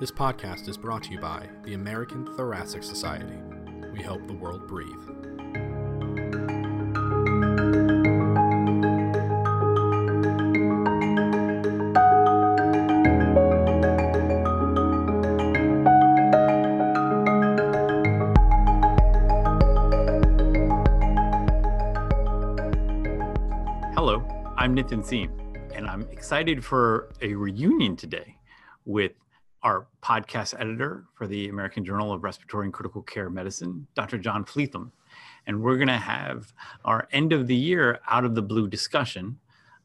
This podcast is brought to you by the American Thoracic Society. We help the world breathe. Hello, I'm Nitin Seam, and I'm excited for a reunion today with podcast editor for the American Journal of Respiratory and Critical Care Medicine, Dr. John Fleetham. And we're going to have our end of the year out of the blue discussion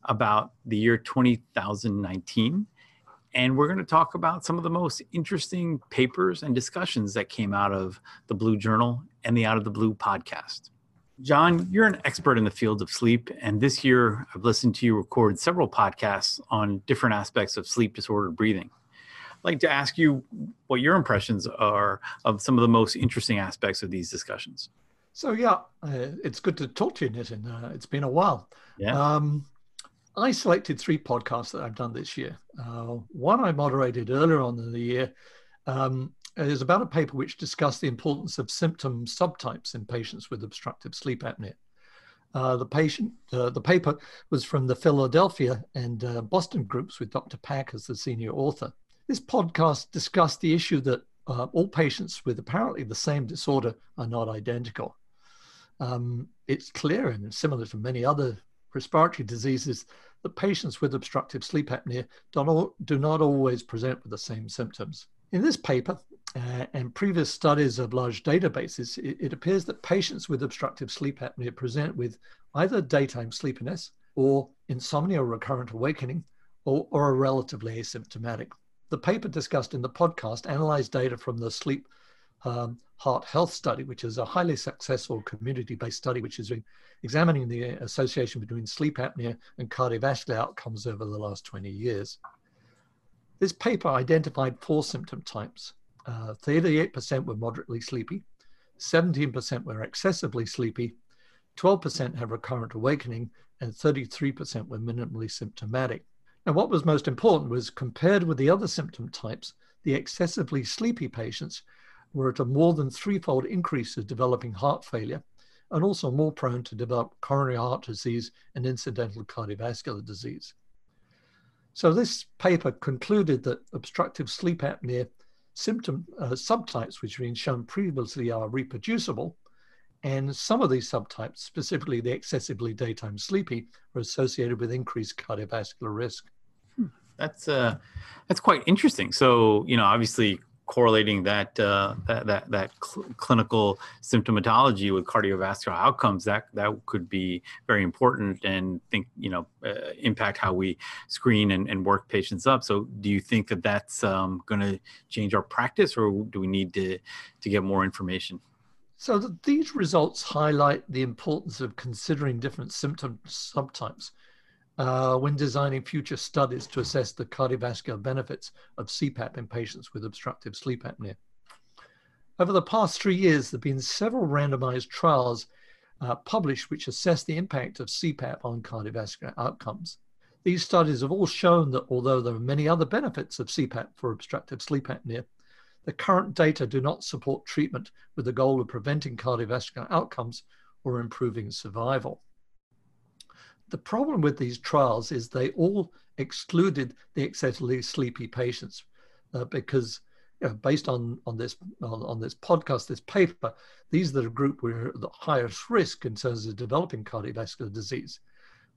about the year 2019. And we're going to talk about some of the most interesting papers and discussions that came out of the Blue Journal and the Out of the Blue podcast. John, you're an expert in the field of sleep, and this year I've listened to you record several podcasts on different aspects of sleep disordered breathing. Like to ask you what your impressions are of some of the most interesting aspects of these discussions. So yeah, uh, it's good to talk to you, Nitin. Uh, it's been a while. Yeah. Um, I selected three podcasts that I've done this year. Uh, one I moderated earlier on in the year um, is about a paper which discussed the importance of symptom subtypes in patients with obstructive sleep apnea. Uh, the patient, uh, the paper was from the Philadelphia and uh, Boston groups with Dr. Pack as the senior author. This podcast discussed the issue that uh, all patients with apparently the same disorder are not identical. Um, it's clear and similar to many other respiratory diseases that patients with obstructive sleep apnea do do not always present with the same symptoms. In this paper uh, and previous studies of large databases, it, it appears that patients with obstructive sleep apnea present with either daytime sleepiness or insomnia or recurrent awakening or, or are relatively asymptomatic. The paper discussed in the podcast analyzed data from the sleep um, heart health study, which is a highly successful community-based study, which is examining the association between sleep apnea and cardiovascular outcomes over the last 20 years. This paper identified four symptom types. 38% uh, were moderately sleepy, 17% were excessively sleepy, 12% had recurrent awakening, and 33% were minimally symptomatic. And what was most important was compared with the other symptom types, the excessively sleepy patients were at a more than threefold increase of developing heart failure and also more prone to develop coronary heart disease and incidental cardiovascular disease. So this paper concluded that obstructive sleep apnea symptom uh, subtypes, which have been shown previously, are reproducible. And some of these subtypes, specifically the excessively daytime sleepy, are associated with increased cardiovascular risk. Hmm. That's uh, that's quite interesting. So you know, obviously, correlating that uh, that that, that cl- clinical symptomatology with cardiovascular outcomes that that could be very important and think you know uh, impact how we screen and, and work patients up so do you think that that's um, going to change our practice or do we need to to get more information so these results highlight the importance of considering different symptom subtypes uh, when designing future studies to assess the cardiovascular benefits of CPAP in patients with obstructive sleep apnea. Over the past three years, there have been several randomized trials uh, published which assess the impact of CPAP on cardiovascular outcomes. These studies have all shown that although there are many other benefits of CPAP for obstructive sleep apnea, the current data do not support treatment with the goal of preventing cardiovascular outcomes or improving survival the problem with these trials is they all excluded the excessively sleepy patients uh, because you know, based on on this on, on, this podcast, this paper, these are the group were the highest risk in terms of developing cardiovascular disease.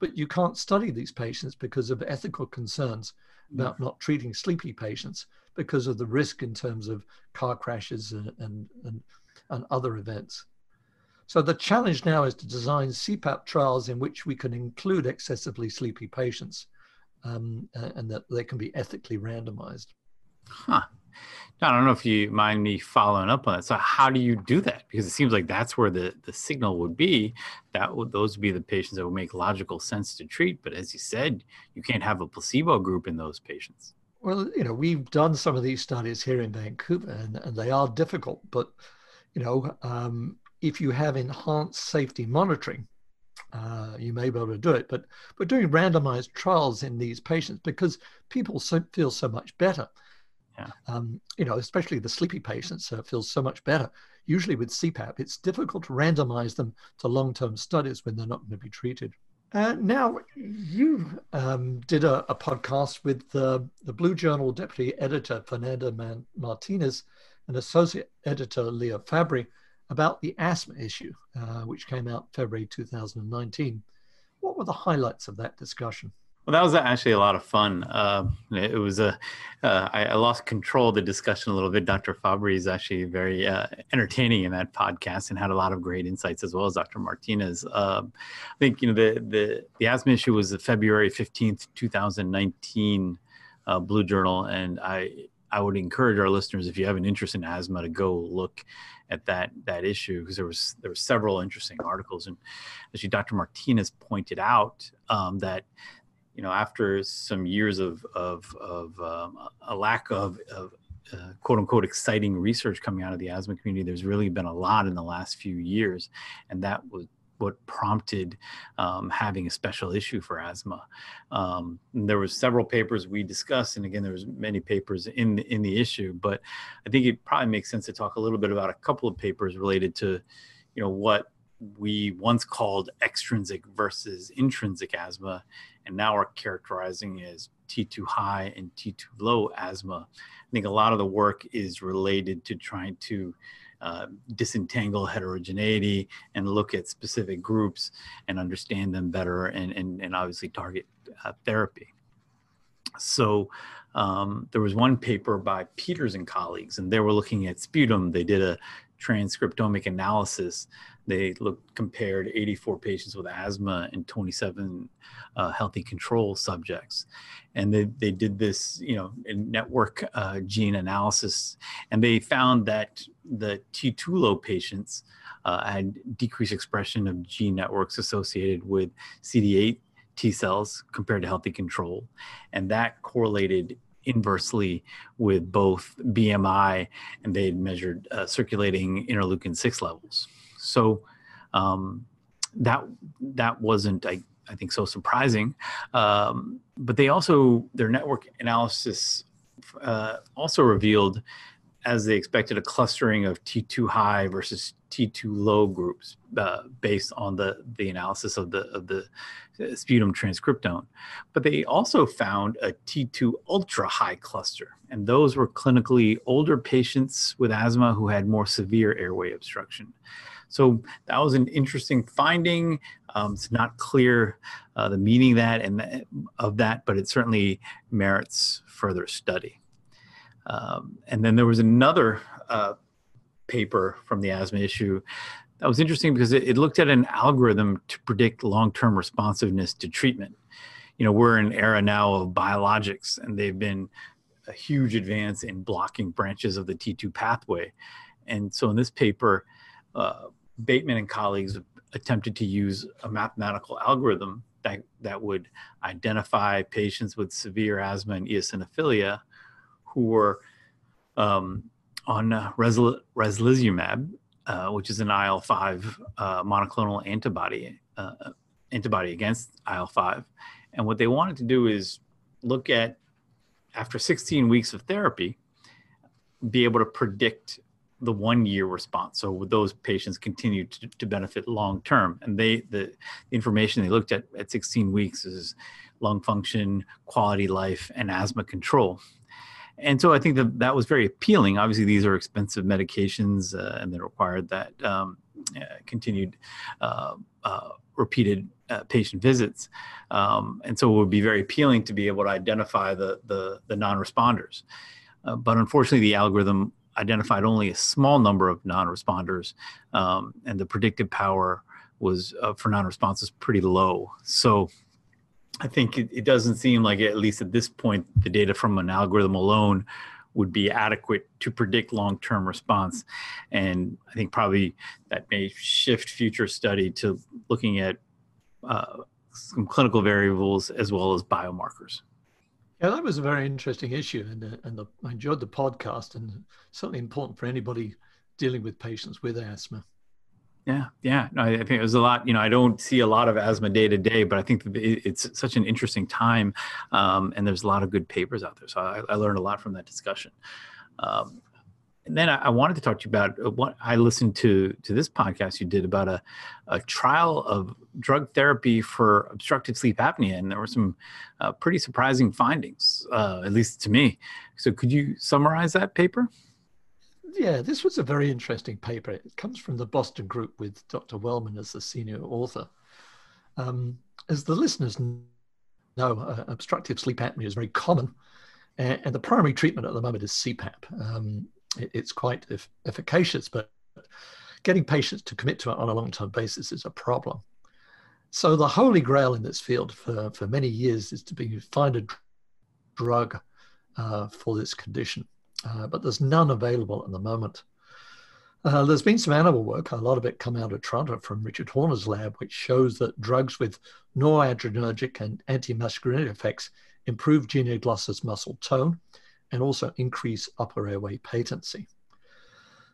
But you can't study these patients because of ethical concerns mm. about not treating sleepy patients because of the risk in terms of car crashes and, and, and, and other events. So the challenge now is to design CPAP trials in which we can include excessively sleepy patients um, and that they can be ethically randomized. Huh. I don't know if you mind me following up on that. So how do you do that? Because it seems like that's where the, the signal would be. That would those would be the patients that would make logical sense to treat. But as you said, you can't have a placebo group in those patients. Well, you know, we've done some of these studies here in Vancouver, and, and they are difficult. But you know, um, if you have enhanced safety monitoring, uh, you may be able to do it. But but doing randomized trials in these patients because people so, feel so much better, Yeah. Um, you know, especially the sleepy patients uh, feel so much better. Usually with CPAP, it's difficult to randomize them to long-term studies when they're not going to be treated. Uh, now, you um, did a, a, podcast with the, the Blue Journal deputy editor Fernanda Man- Martinez and associate editor Leah Fabbri about the asthma issue, uh, which came out February 2019. What were the highlights of that discussion? Well, that was actually a lot of fun. Uh, it was a, uh, I, I lost control of the discussion a little bit. Dr. Fabbri is actually very uh, entertaining in that podcast and had a lot of great insights as well as Dr. Martinez. Um, I think you know the the the asthma issue was the February fifteenth, two thousand nineteen, uh, Blue Journal, and I I would encourage our listeners if you have an interest in asthma to go look at that that issue because there was there were several interesting articles and actually Dr. Martinez pointed out um, that you know, after some years of of, of um, a lack of, of uh, quote unquote exciting research coming out of the asthma community, there's really been a lot in the last few years, and that was what prompted um, having a special issue for asthma. Um, there was several papers we discussed, and again, there was many papers in the, in the issue. But I think it probably makes sense to talk a little bit about a couple of papers related to, you know, what we once called extrinsic versus intrinsic asthma, and now are characterizing as T2 high and T2 low asthma. I think a lot of the work is related to trying to uh, disentangle heterogeneity and look at specific groups and understand them better and, and, and obviously target uh, therapy. So um, there was one paper by Peters and colleagues, and they were looking at sputum. They did a transcriptomic analysis they looked compared 84 patients with asthma and 27 uh, healthy control subjects, and they they did this you know network uh, gene analysis, and they found that the T2 low patients uh, had decreased expression of gene networks associated with CD8 T cells compared to healthy control, and that correlated inversely with both BMI and they had measured uh, circulating interleukin 6 levels. So um, that that wasn't I, I think so surprising. Um, but they also their network analysis uh, also revealed, as they expected, a clustering of T2 high versus T2 low groups uh, based on the the analysis of the of the sputum transcriptome. But they also found a T2 ultra high cluster, and those were clinically older patients with asthma who had more severe airway obstruction. So that was an interesting finding. Um, it's not clear uh, the meaning that and of that, but it certainly merits further study. Um, and then there was another uh, paper from the asthma issue that was interesting because it, it looked at an algorithm to predict long-term responsiveness to treatment. You know, we're in an era now of biologics, and they've been a huge advance in blocking branches of the T2 pathway. And so in this paper, uh, Bateman and colleagues attempted to use a mathematical algorithm that, that would identify patients with severe asthma and eosinophilia who were um, on uh, reslizumab, uh, which is an IL-5 uh, monoclonal antibody uh, antibody against IL-5. And what they wanted to do is look at after 16 weeks of therapy, be able to predict the one year response. So those patients continue to, to benefit long term. And they the information they looked at at 16 weeks is lung function, quality life, and asthma control. And so I think that that was very appealing. Obviously, these are expensive medications, uh, and they required that um, uh, continued uh, uh repeated uh, patient visits. Um, and so it would be very appealing to be able to identify the the, the non-responders. Uh, but unfortunately, the algorithm identified only a small number of non-responders, um, and the predictive power was uh, for non-responses pretty low. So I think it, it, doesn't seem like at least at this point the data from an algorithm alone would be adequate to predict long-term response. And I think probably that may shift future study to looking at uh, some clinical variables as well as biomarkers. Yeah, that was a very interesting issue, and uh, and the, I enjoyed the podcast, and certainly important for anybody dealing with patients with asthma. Yeah, yeah. No, I think it was a lot. You know, I don't see a lot of asthma day to day, but I think it's such an interesting time, um, and there's a lot of good papers out there. So I, I learned a lot from that discussion. Um, and then I, wanted to talk to you about uh, what I listened to to this podcast you did about a, a trial of drug therapy for obstructive sleep apnea, and there were some uh, pretty surprising findings, uh, at least to me. So could you summarize that paper? yeah, this was a very interesting paper. It comes from the Boston group with Dr. Wellman as the senior author. Um, as the listeners know, uh, obstructive sleep apnea is very common, and, the primary treatment at the moment is CPAP. Um, it's quite efficacious, but getting patients to commit to it on a long term basis is a problem. So, the holy grail in this field for, for many years is to be, find a drug uh, for this condition uh, but there's none available at the moment. Uh, there's been some animal work, a lot of it come out of Toronto from Richard Horner's lab, which shows that drugs with noradrenergic and antimuscarinic effects improve genioglossus muscle tone and also increase upper airway patency.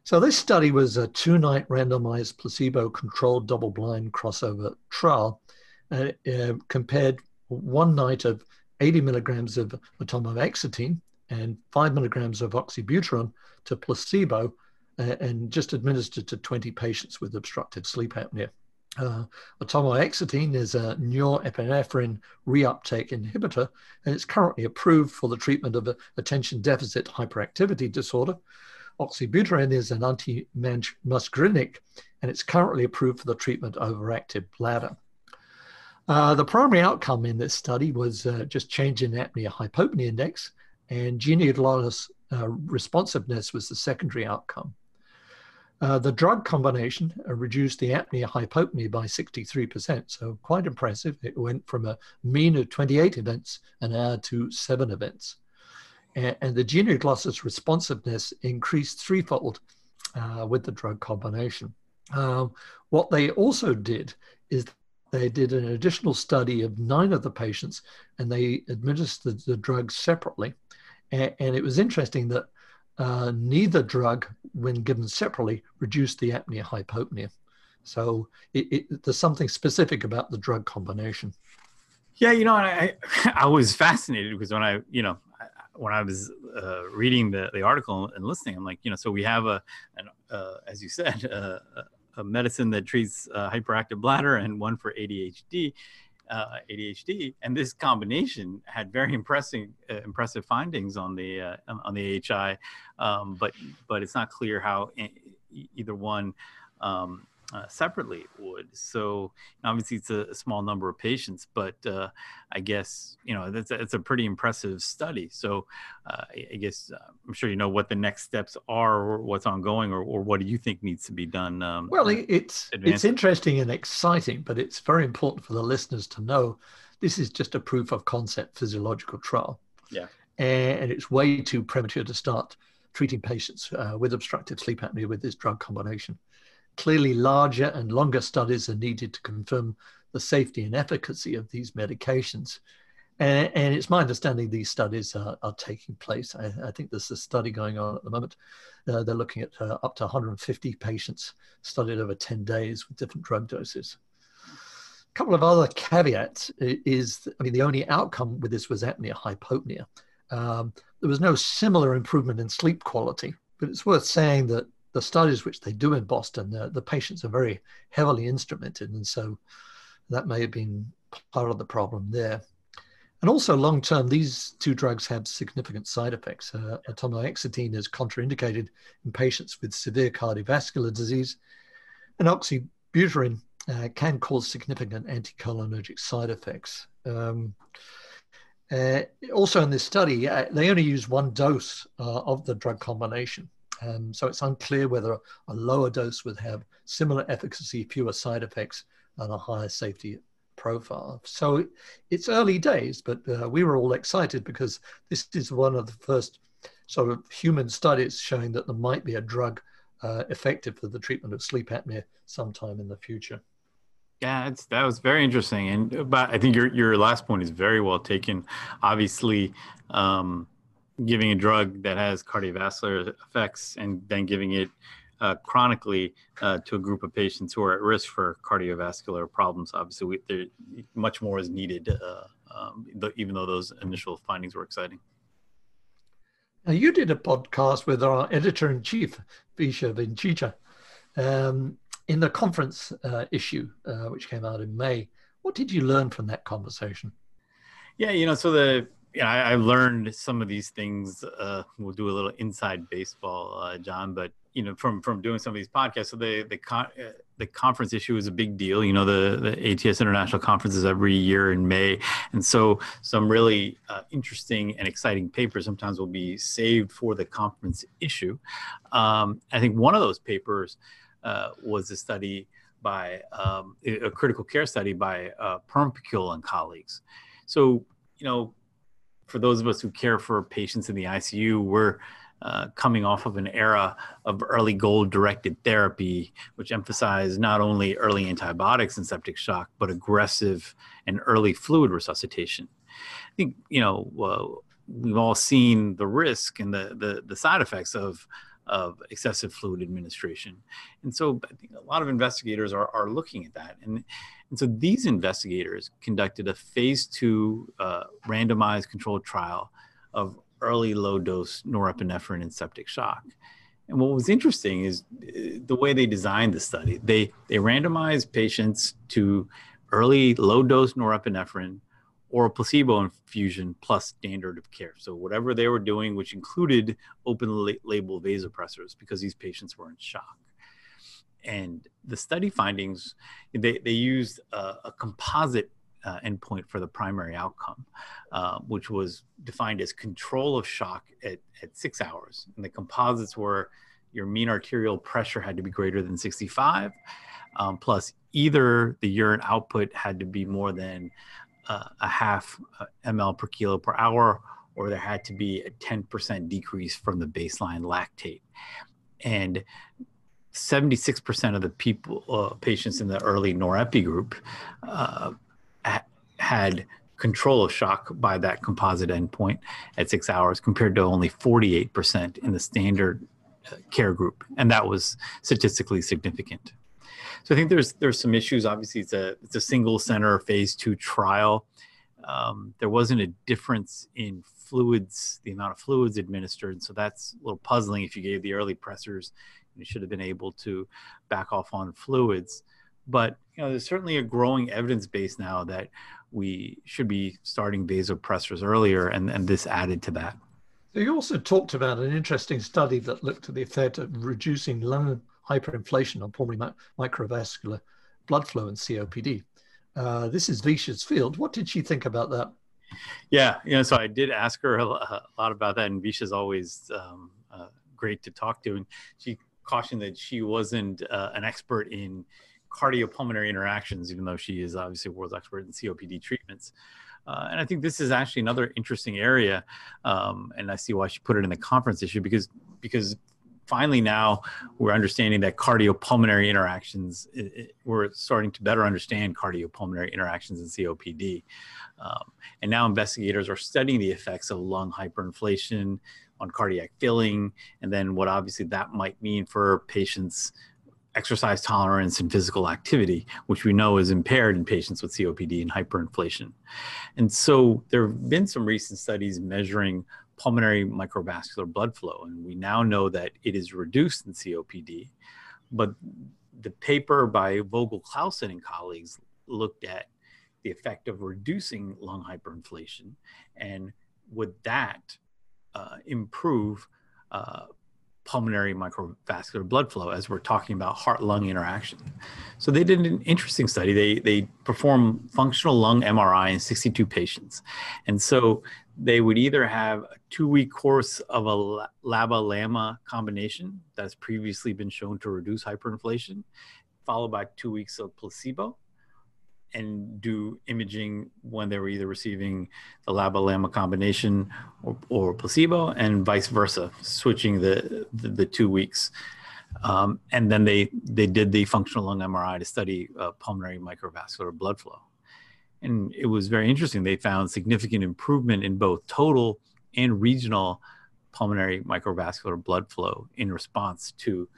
So this study was a two-night randomized placebo-controlled double-blind crossover trial uh, uh, compared one night of 80 milligrams of atomoxetine and five milligrams of oxybutynin to placebo uh, and just administered to 20 patients with obstructive sleep apnea. Uh, atomoxetine is a norepinephrine reuptake inhibitor, and it's currently approved for the treatment of attention deficit hyperactivity disorder. Oxybutynin is an anti-muscarinic, and it's currently approved for the treatment of overactive bladder. Uh, the primary outcome in this study was uh, just change in apnea hypopnea index, and genioglossus uh, responsiveness was the secondary outcome. Uh, the drug combination uh, reduced the apnea hypopnea by 63%, so quite impressive. It went from a mean of 28 events an hour to seven events. And, and the genioglossus responsiveness increased threefold uh, with the drug combination. Um, what they also did is they did an additional study of nine of the patients and they administered the drug separately and, and it was interesting that uh, neither drug, when given separately, reduced the apnea hypopnea. So it, it, there's something specific about the drug combination. Yeah, you know, I I was fascinated because when I you know when I was uh, reading the, the article and listening, I'm like, you know, so we have a, an, uh, as you said, a, a medicine that treats uh, hyperactive bladder and one for ADHD, uh, ADHD, and this combination had very impressive uh, impressive findings on the uh, on the AHI, um, but but it's not clear how either one um, uh, separately would. So obviously it's a, a, small number of patients, but uh, I guess you know that's a, it's a pretty impressive study. So uh, I guess uh, I'm sure you know what the next steps are, or what's ongoing, or, or what do you think needs to be done? Um, well, it's it's interesting and exciting, but it's very important for the listeners to know this is just a proof of concept physiological trial. Yeah, and it's way too premature to start treating patients uh, with obstructive sleep apnea with this drug combination. Clearly, larger and longer studies are needed to confirm the safety and efficacy of these medications. And, and it's my understanding these studies are, are taking place. I, I, think there's a study going on at the moment. Uh, they're looking at uh, up to 150 patients studied over 10 days with different drug doses. A couple of other caveats is, I mean, the only outcome with this was apnea hypopnea. Um, there was no similar improvement in sleep quality, but it's worth saying that the studies which they do in Boston, the, the patients are very heavily instrumented, and so that may have been part of the problem there. And also, long term, these two drugs have significant side effects. Uh, atomoxetine is contraindicated in patients with severe cardiovascular disease, and oxybutynin uh, can cause significant anticholinergic side effects. Um, uh, also, in this study, uh, they only use one dose uh, of the drug combination. Um, so it's unclear whether a lower dose would have similar efficacy, fewer side effects, and a higher safety profile. So it's early days, but uh, we were all excited because this is one of the first sort of human studies showing that there might be a drug uh, effective for the treatment of sleep apnea sometime in the future. Yeah, that was very interesting, and but I think your your last point is very well taken. Obviously, um, giving a drug that has cardiovascular effects and then giving it uh, chronically uh, to a group of patients who are at risk for cardiovascular problems. Obviously, we, much more is needed, uh, um, even though those initial findings were exciting. Now, you did a podcast with our editor in chief, Visha Wedzicha, um, in the conference uh, issue, uh, which came out in May. What did you learn from that conversation? Yeah, you know, so the yeah, I, I learned some of these things. Uh, we'll do a little inside baseball, uh, John, but you know, from from doing some of these podcasts, so the the con- uh, the conference issue is a big deal. You know, the the ATS International Conference is every year in May, and so some really uh, interesting and exciting papers sometimes will be saved for the conference issue. Um, I think one of those papers uh, was a study by um, a critical care study by uh, and colleagues. So, you know, for those of us who care for patients in the ICU, we're uh, coming off of an era of early goal directed therapy, which emphasized not only early antibiotics and septic shock, but aggressive and early fluid resuscitation. I think, you know, uh, we've all seen the risk and the, the, the side effects of, of excessive fluid administration. And so I think a lot of investigators are, are looking at that. And, and so these investigators conducted a phase two uh, randomized controlled trial of early low dose norepinephrine in septic shock. And what was interesting is uh, the way they designed the study. They, they randomized patients to early low dose norepinephrine or a placebo infusion plus standard of care. So whatever they were doing, which included open label vasopressors because these patients were in shock. And the study findings, they, they used a, a composite uh, endpoint for the primary outcome, uh, which was defined as control of shock at, at six hours. And the composites were your mean arterial pressure had to be greater than 65, um, plus either the urine output had to be more than uh, a half uh, ml per kilo per hour, or there had to be a 10% decrease from the baseline lactate. And 76% of the people, uh, patients in the early norepi group uh, had control of shock by that composite endpoint at six hours compared to only 48% in the standard uh, care group. And that was statistically significant. So I think there's there's some issues. Obviously, it's a it's a single center phase two trial. Um, there wasn't a difference in fluids, the amount of fluids administered. So that's a little puzzling. If you gave the early pressors, you should have been able to back off on fluids. But you know, there's certainly a growing evidence base now that we should be starting vasopressors earlier, and, and this added to that. So you also talked about an interesting study that looked at the effect of reducing lung hyperinflation on pulmonary microvascular blood flow and COPD. Uh, this is Visha's field. What did she think about that? Yeah, you know, so I did ask her a, lot about that, and Visha's always um, uh, great to talk to, and she cautioned that she wasn't uh, an expert in cardiopulmonary interactions, even though she is obviously a world expert in COPD treatments. Uh, and I think this is actually another interesting area, um, and I see why she put it in the conference issue because because finally now we're understanding that cardiopulmonary interactions, it, it, we're starting to better understand cardiopulmonary interactions in COPD. Um, and now investigators are studying the effects of lung hyperinflation on cardiac filling, and then what obviously that might mean for patients' exercise tolerance and physical activity, which we know is impaired in patients with COPD and hyperinflation. And so there have been some recent studies measuring pulmonary microvascular blood flow. And we now know that it is reduced in COPD. But the paper by Vogel Claussen and colleagues looked at the effect of reducing lung hyperinflation and would that uh, improve uh, pulmonary microvascular blood flow as we're talking about heart lung interaction. So they did an interesting study. They they performed functional lung MRI in 62 patients. And so they would either have a two week course of a LABA LAMA combination that's previously been shown to reduce hyperinflation, followed by two weeks of placebo and do imaging when they were either receiving the LABA LAMA combination or, or placebo, and vice versa, switching the, the, the two weeks. Um, and then they, they did the functional lung MRI to study uh, pulmonary microvascular blood flow. And it was very interesting. They found significant improvement in both total and regional pulmonary microvascular blood flow in response to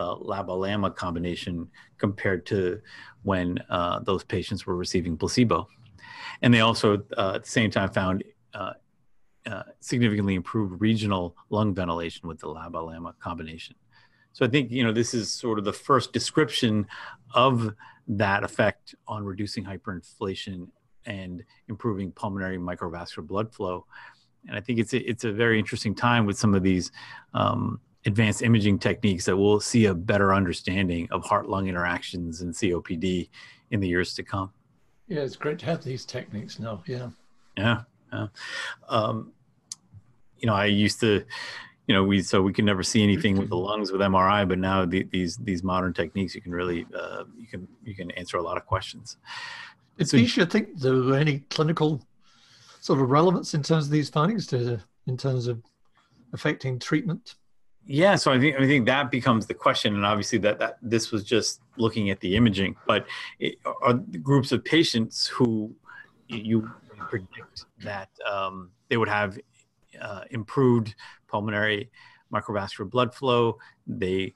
the LABA-LAMA combination compared to when uh, those patients were receiving placebo. And they also, uh, at the same time, found uh, uh, significantly improved regional lung ventilation with the LABA-LAMA combination. So I think you know this is sort of the first description of that effect on reducing hyperinflation and improving pulmonary microvascular blood flow. And I think it's a, it's a very interesting time with some of these um, advanced imaging techniques that we'll see a better understanding of heart-lung interactions and COPD in the years to come. Yeah, it's great to have these techniques now. Yeah. Yeah. yeah. Um, you know, I used to, you know, we so we can never see anything with the lungs with MRI, but now the, these these modern techniques, you can really uh, you can you can answer a lot of questions. Did so, Bisha think there were any clinical sort of relevance in terms of these findings to in terms of affecting treatment? Yeah, so I think I think that becomes the question, and obviously that that this was just looking at the imaging, but it, are groups of patients who you predict that um, they would have uh, improved pulmonary microvascular blood flow. They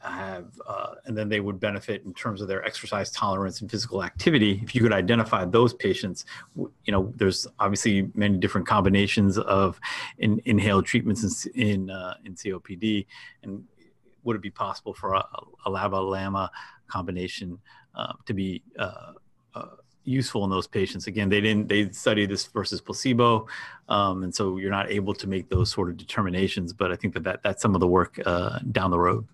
have, uh, and then they would benefit in terms of their exercise tolerance and physical activity. If you could identify those patients, you know, there's obviously many different combinations of in, inhaled treatments in in, uh, in COPD, and would it be possible for a, a LABA-LAMA combination uh, to be uh, uh, useful in those patients. Again, they didn't they studied this versus placebo, um, and so you're not able to make those sort of determinations. But I think that, that that's some of the work uh, down the road.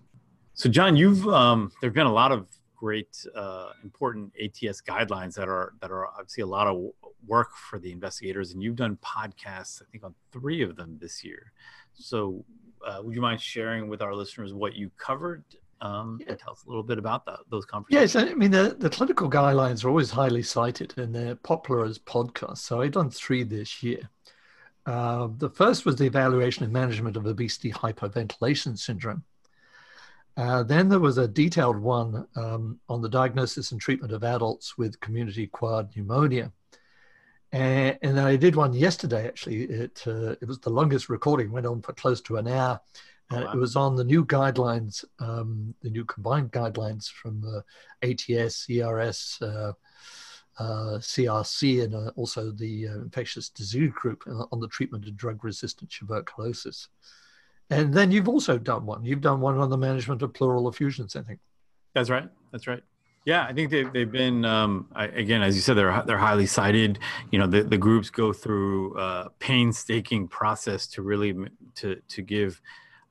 So, John, you've um, there've been a lot of great uh, important ATS guidelines that are that are obviously a lot of work for the investigators, and you've done podcasts I think on three of them this year. So, uh, would you mind sharing with our listeners what you covered um, yeah. and tell us a little bit about that, those conferences. Yes, I mean, the, the clinical guidelines are always highly cited and they're popular as podcasts. So I've done three this year. Uh, the first was the evaluation and management of obesity hyperventilation syndrome. Uh, then there was a detailed one um, on the diagnosis and treatment of adults with community acquired pneumonia. And, and I did one yesterday, actually. It, uh, it was the longest recording, went on for close to an hour. Oh, wow. It was on the new guidelines, um, the new combined guidelines from uh, ATS, ERS, uh, uh, CDC, and uh, also the uh, infectious disease group uh, on the treatment of drug resistant tuberculosis. And then you've also done one. You've done one on the management of pleural effusions, I think. That's right. That's right. Yeah, I think they've, they've been um, I, again, as you said, they're they're highly cited. You know, the, the groups go through a painstaking process to really to to give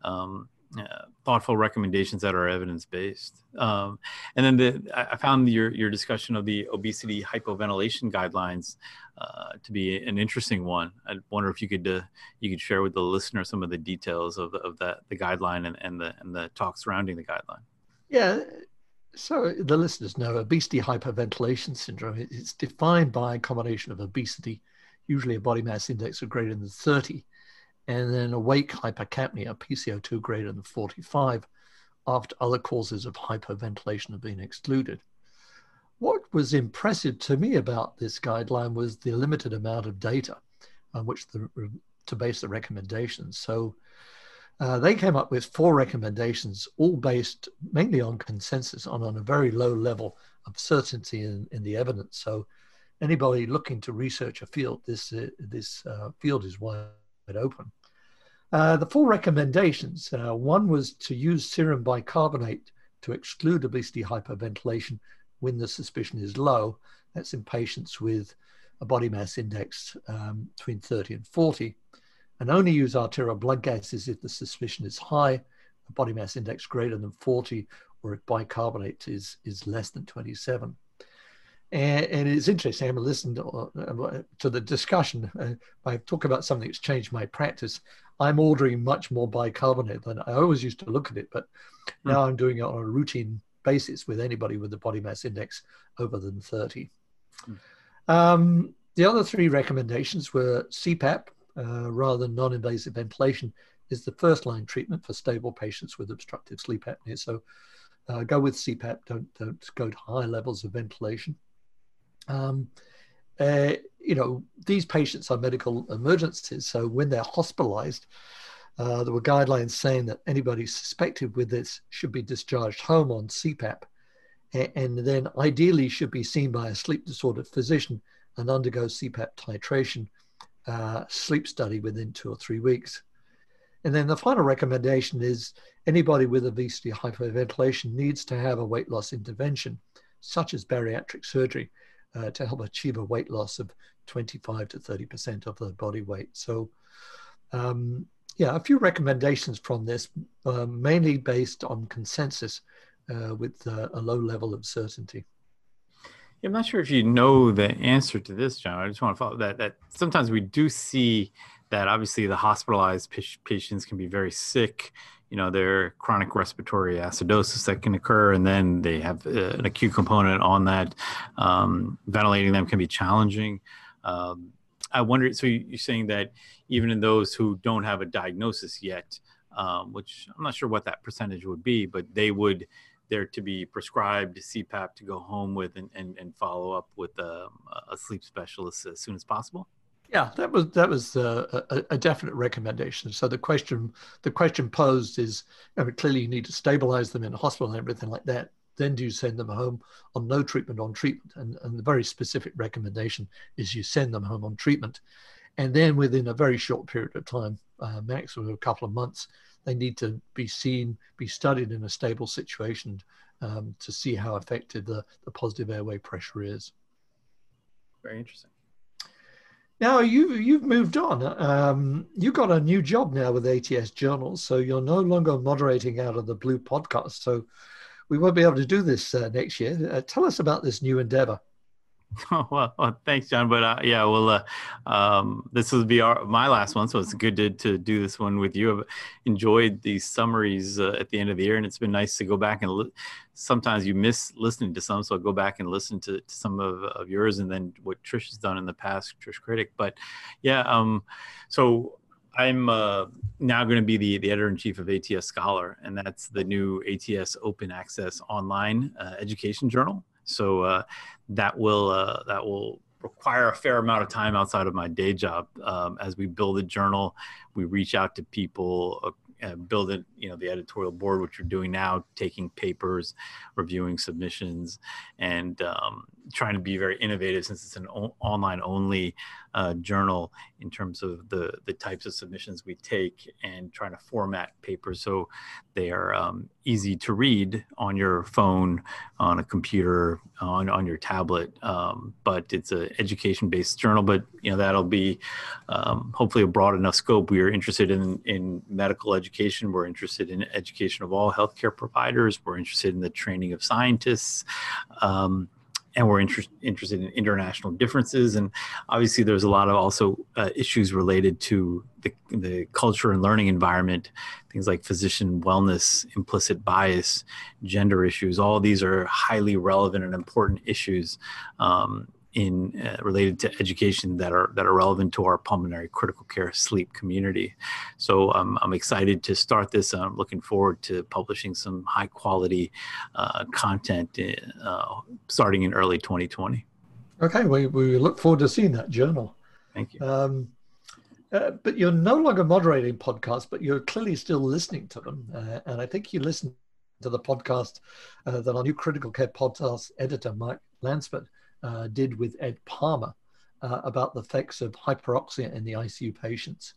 um, uh, thoughtful recommendations that are evidence based. Um, and then the, I found your, your discussion of the obesity hypoventilation guidelines uh, to be an interesting one. I wonder if you could uh, you could share with the listener some of the details of, of that the guideline and, and the and the talk surrounding the guideline. Yeah. So the listeners know obesity hyperventilation syndrome. It's defined by a combination of obesity, usually a body mass index of greater than 30, and then awake hypercapnia, PCO2 greater than 45, after other causes of hyperventilation have been excluded. What was impressive to me about this guideline was the limited amount of data on which the, to base the recommendations. So uh, they came up with four recommendations, all based mainly on consensus, on, on a very low level of certainty in, in the evidence. So anybody looking to research a field, this, uh, this uh, field is wide open. Uh, the four recommendations uh, one was to use serum bicarbonate to exclude obesity hyperventilation when the suspicion is low. That's in patients with a body mass index um, between 30 and 40. And only use arterial blood gases if the suspicion is high, a body mass index greater than 40, or if bicarbonate is, is less than 27. And, and, it's interesting. I listened to, to the discussion. Uh, I talk about something that's changed my practice. I'm ordering much more bicarbonate than I always used to look at it, but mm. now I'm doing it on a routine basis with anybody with a body mass index over than 30. Mm. Um, the other three recommendations were CPAP uh, rather than non-invasive ventilation is the first line treatment for stable patients with obstructive sleep apnea. So uh, go with CPAP. Don't don't go to high levels of ventilation. Um, uh, you know, these patients are medical emergencies. So when they're hospitalized, uh, there were guidelines saying that anybody suspected with this should be discharged home on CPAP and, then ideally should be seen by a sleep disordered physician and undergo CPAP titration uh, sleep study within two or three weeks. And then the final recommendation is anybody with obesity hyperventilation needs to have a weight loss intervention, such as bariatric surgery, uh, to help achieve a weight loss of 25 to 30% of the body weight. So, um, yeah, a few recommendations from this, uh, mainly based on consensus uh, with uh, a low level of certainty. I'm not sure if you know the answer to this, John. I just want to follow that. That sometimes we do see that obviously the hospitalized patients can be very sick. You know, their chronic respiratory acidosis that can occur, and then they have uh, an acute component on that. Um, ventilating them can be challenging. Um, I wonder. So you're saying that even in those who don't have a diagnosis yet, um, which I'm not sure what that percentage would be, but they would there to be prescribed CPAP to go home with and, and, and follow up with a, a sleep specialist as soon as possible? Yeah, that was that was uh, a, a, definite recommendation. So the question the question posed is, I mean, clearly you need to stabilize them in a hospital and everything like that. Then do you send them home on no treatment on treatment? And, and the very specific recommendation is you send them home on treatment, and then within a very short period of time, uh, maximum a couple of months, they need to be seen, be studied in a stable situation um, to see how effective the, the positive airway pressure is. Very interesting. Now you you've moved on. Um, you got a new job now with ATS Journals, so you're no longer moderating out of the Blue podcast. So we won't be able to do this uh, next year. Uh, tell us about this new endeavor. Oh, well, well, thanks, John. But uh, yeah, well, uh, um, this will be our, my last one, so it's good to, to do this one with you. I've enjoyed these summaries uh, at the end of the year, and it's been nice to go back and li- sometimes you miss listening to some, so I'll go back and listen to, to, some of, of yours and then what Trish has done in the past, Trish Kritek. But yeah, um, so I'm uh, now going to be the, the editor in chief of ATS Scholar, and that's the new ATS Open Access Online uh, Education Journal. So uh, that will uh, that will require a fair amount of time outside of my day job. Um, as we build a journal, we reach out to people, uh, build it, you know, the editorial board, which we're doing now, taking papers, reviewing submissions, and um, trying to be very innovative since it's an o- online only uh, journal in terms of the the types of submissions we take and trying to format papers so they are um, easy to read on your phone, on a computer, on on your tablet. Um, but it's an education based journal. But you know that'll be um, hopefully a broad enough scope. We are interested in in medical education. We're interested in education of all healthcare providers. We're interested in the training of scientists. Um, and we're inter- interested in international differences. And obviously, there's a lot of also uh, issues related to the, the culture and learning environment, things like physician wellness, implicit bias, gender issues. All these are highly relevant and important issues um, in uh, related to education that are that are relevant to our pulmonary critical care sleep community. So um, I'm excited to start this. I'm looking forward to publishing some high quality uh, content uh, starting in early 2020. Okay, we, we look forward to seeing that journal. Thank you. Um, uh, but you're no longer moderating podcasts, but you're clearly still listening to them. Uh, and I think you listen to the podcast uh, that our new critical care podcast editor, Mike Lanspa, uh, did with Ed Palmer uh, about the effects of hyperoxia in the ICU patients.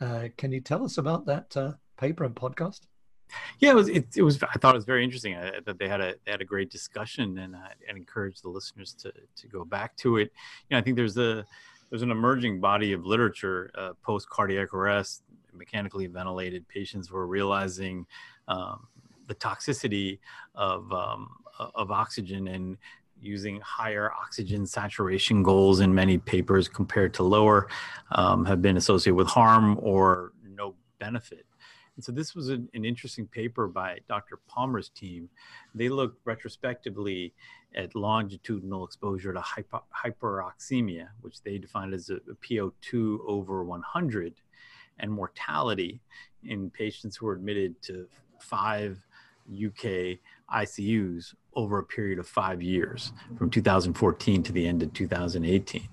Uh, can you tell us about that uh, paper and podcast? Yeah, it was. It, it, was. I thought it was very interesting uh, that they had a they had a great discussion, and uh, and encouraged the listeners to to go back to it. You know, I think there's a there's an emerging body of literature uh, post cardiac arrest, mechanically ventilated patients were realizing um, the toxicity of um, of oxygen and using higher oxygen saturation goals in many papers compared to lower um, have been associated with harm or no benefit. And so this was an, an, interesting paper by Dr. Palmer's team. They looked retrospectively at longitudinal exposure to hypo, hyperoxemia, which they defined as a, a PO2 over 100, and mortality in patients who were admitted to five UK ICUs over a period of five years from 2014 to the end of 2018.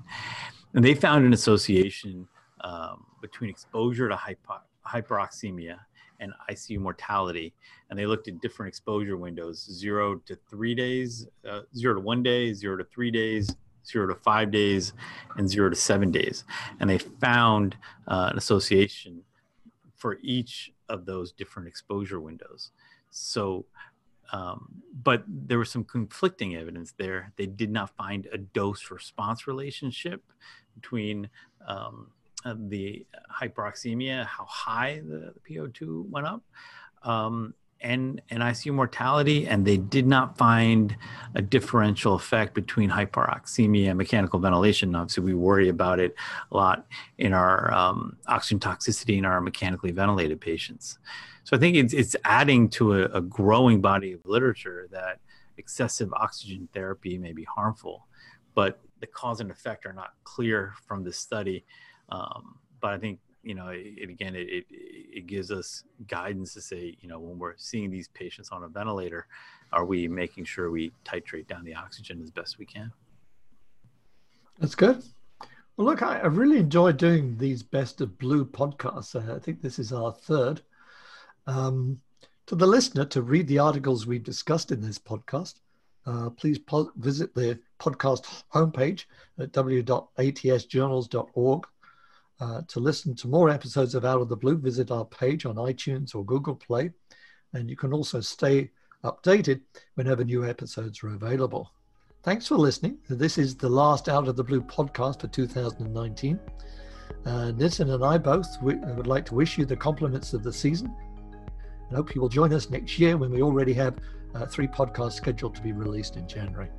And they found an association um, between exposure to hypo- hyperoxemia and ICU mortality, and they looked at different exposure windows: zero to three days, uh, zero to one day, zero to three days, zero to five days, and zero to seven days. And they found uh, an association for each of those different exposure windows. So, um, but there was some conflicting evidence there. They did not find a dose response relationship between um, uh, the hyperoxemia, how high the, the PO2 went up, um, and, and ICU mortality, and they did not find a differential effect between hyperoxemia and mechanical ventilation. Obviously, we worry about it a lot in our um, oxygen toxicity in our mechanically ventilated patients. So I think it's, it's adding to a, a growing body of literature that excessive oxygen therapy may be harmful, but the cause and effect are not clear from this study. Um, but I think you know, it, again, it, it, it gives us guidance to say, you know, when we're seeing these patients on a ventilator, are we making sure we titrate down the oxygen as best we can? That's good. Well, look, I, I really enjoyed doing these Best of Blue podcasts. I think this is our third. Um, to the listener, to read the articles we've discussed in this podcast, uh, please po- visit the podcast homepage at w.atsjournals.org uh, to listen to more episodes of Out of the Blue, visit our page on iTunes or Google Play. And you can also stay updated whenever new episodes are available. Thanks for listening. This is the last Out of the Blue podcast for 2019. Uh, Nitin and I both would like to wish you the compliments of the season and hope you will join us next year when we already have uh, three podcasts scheduled to be released in January.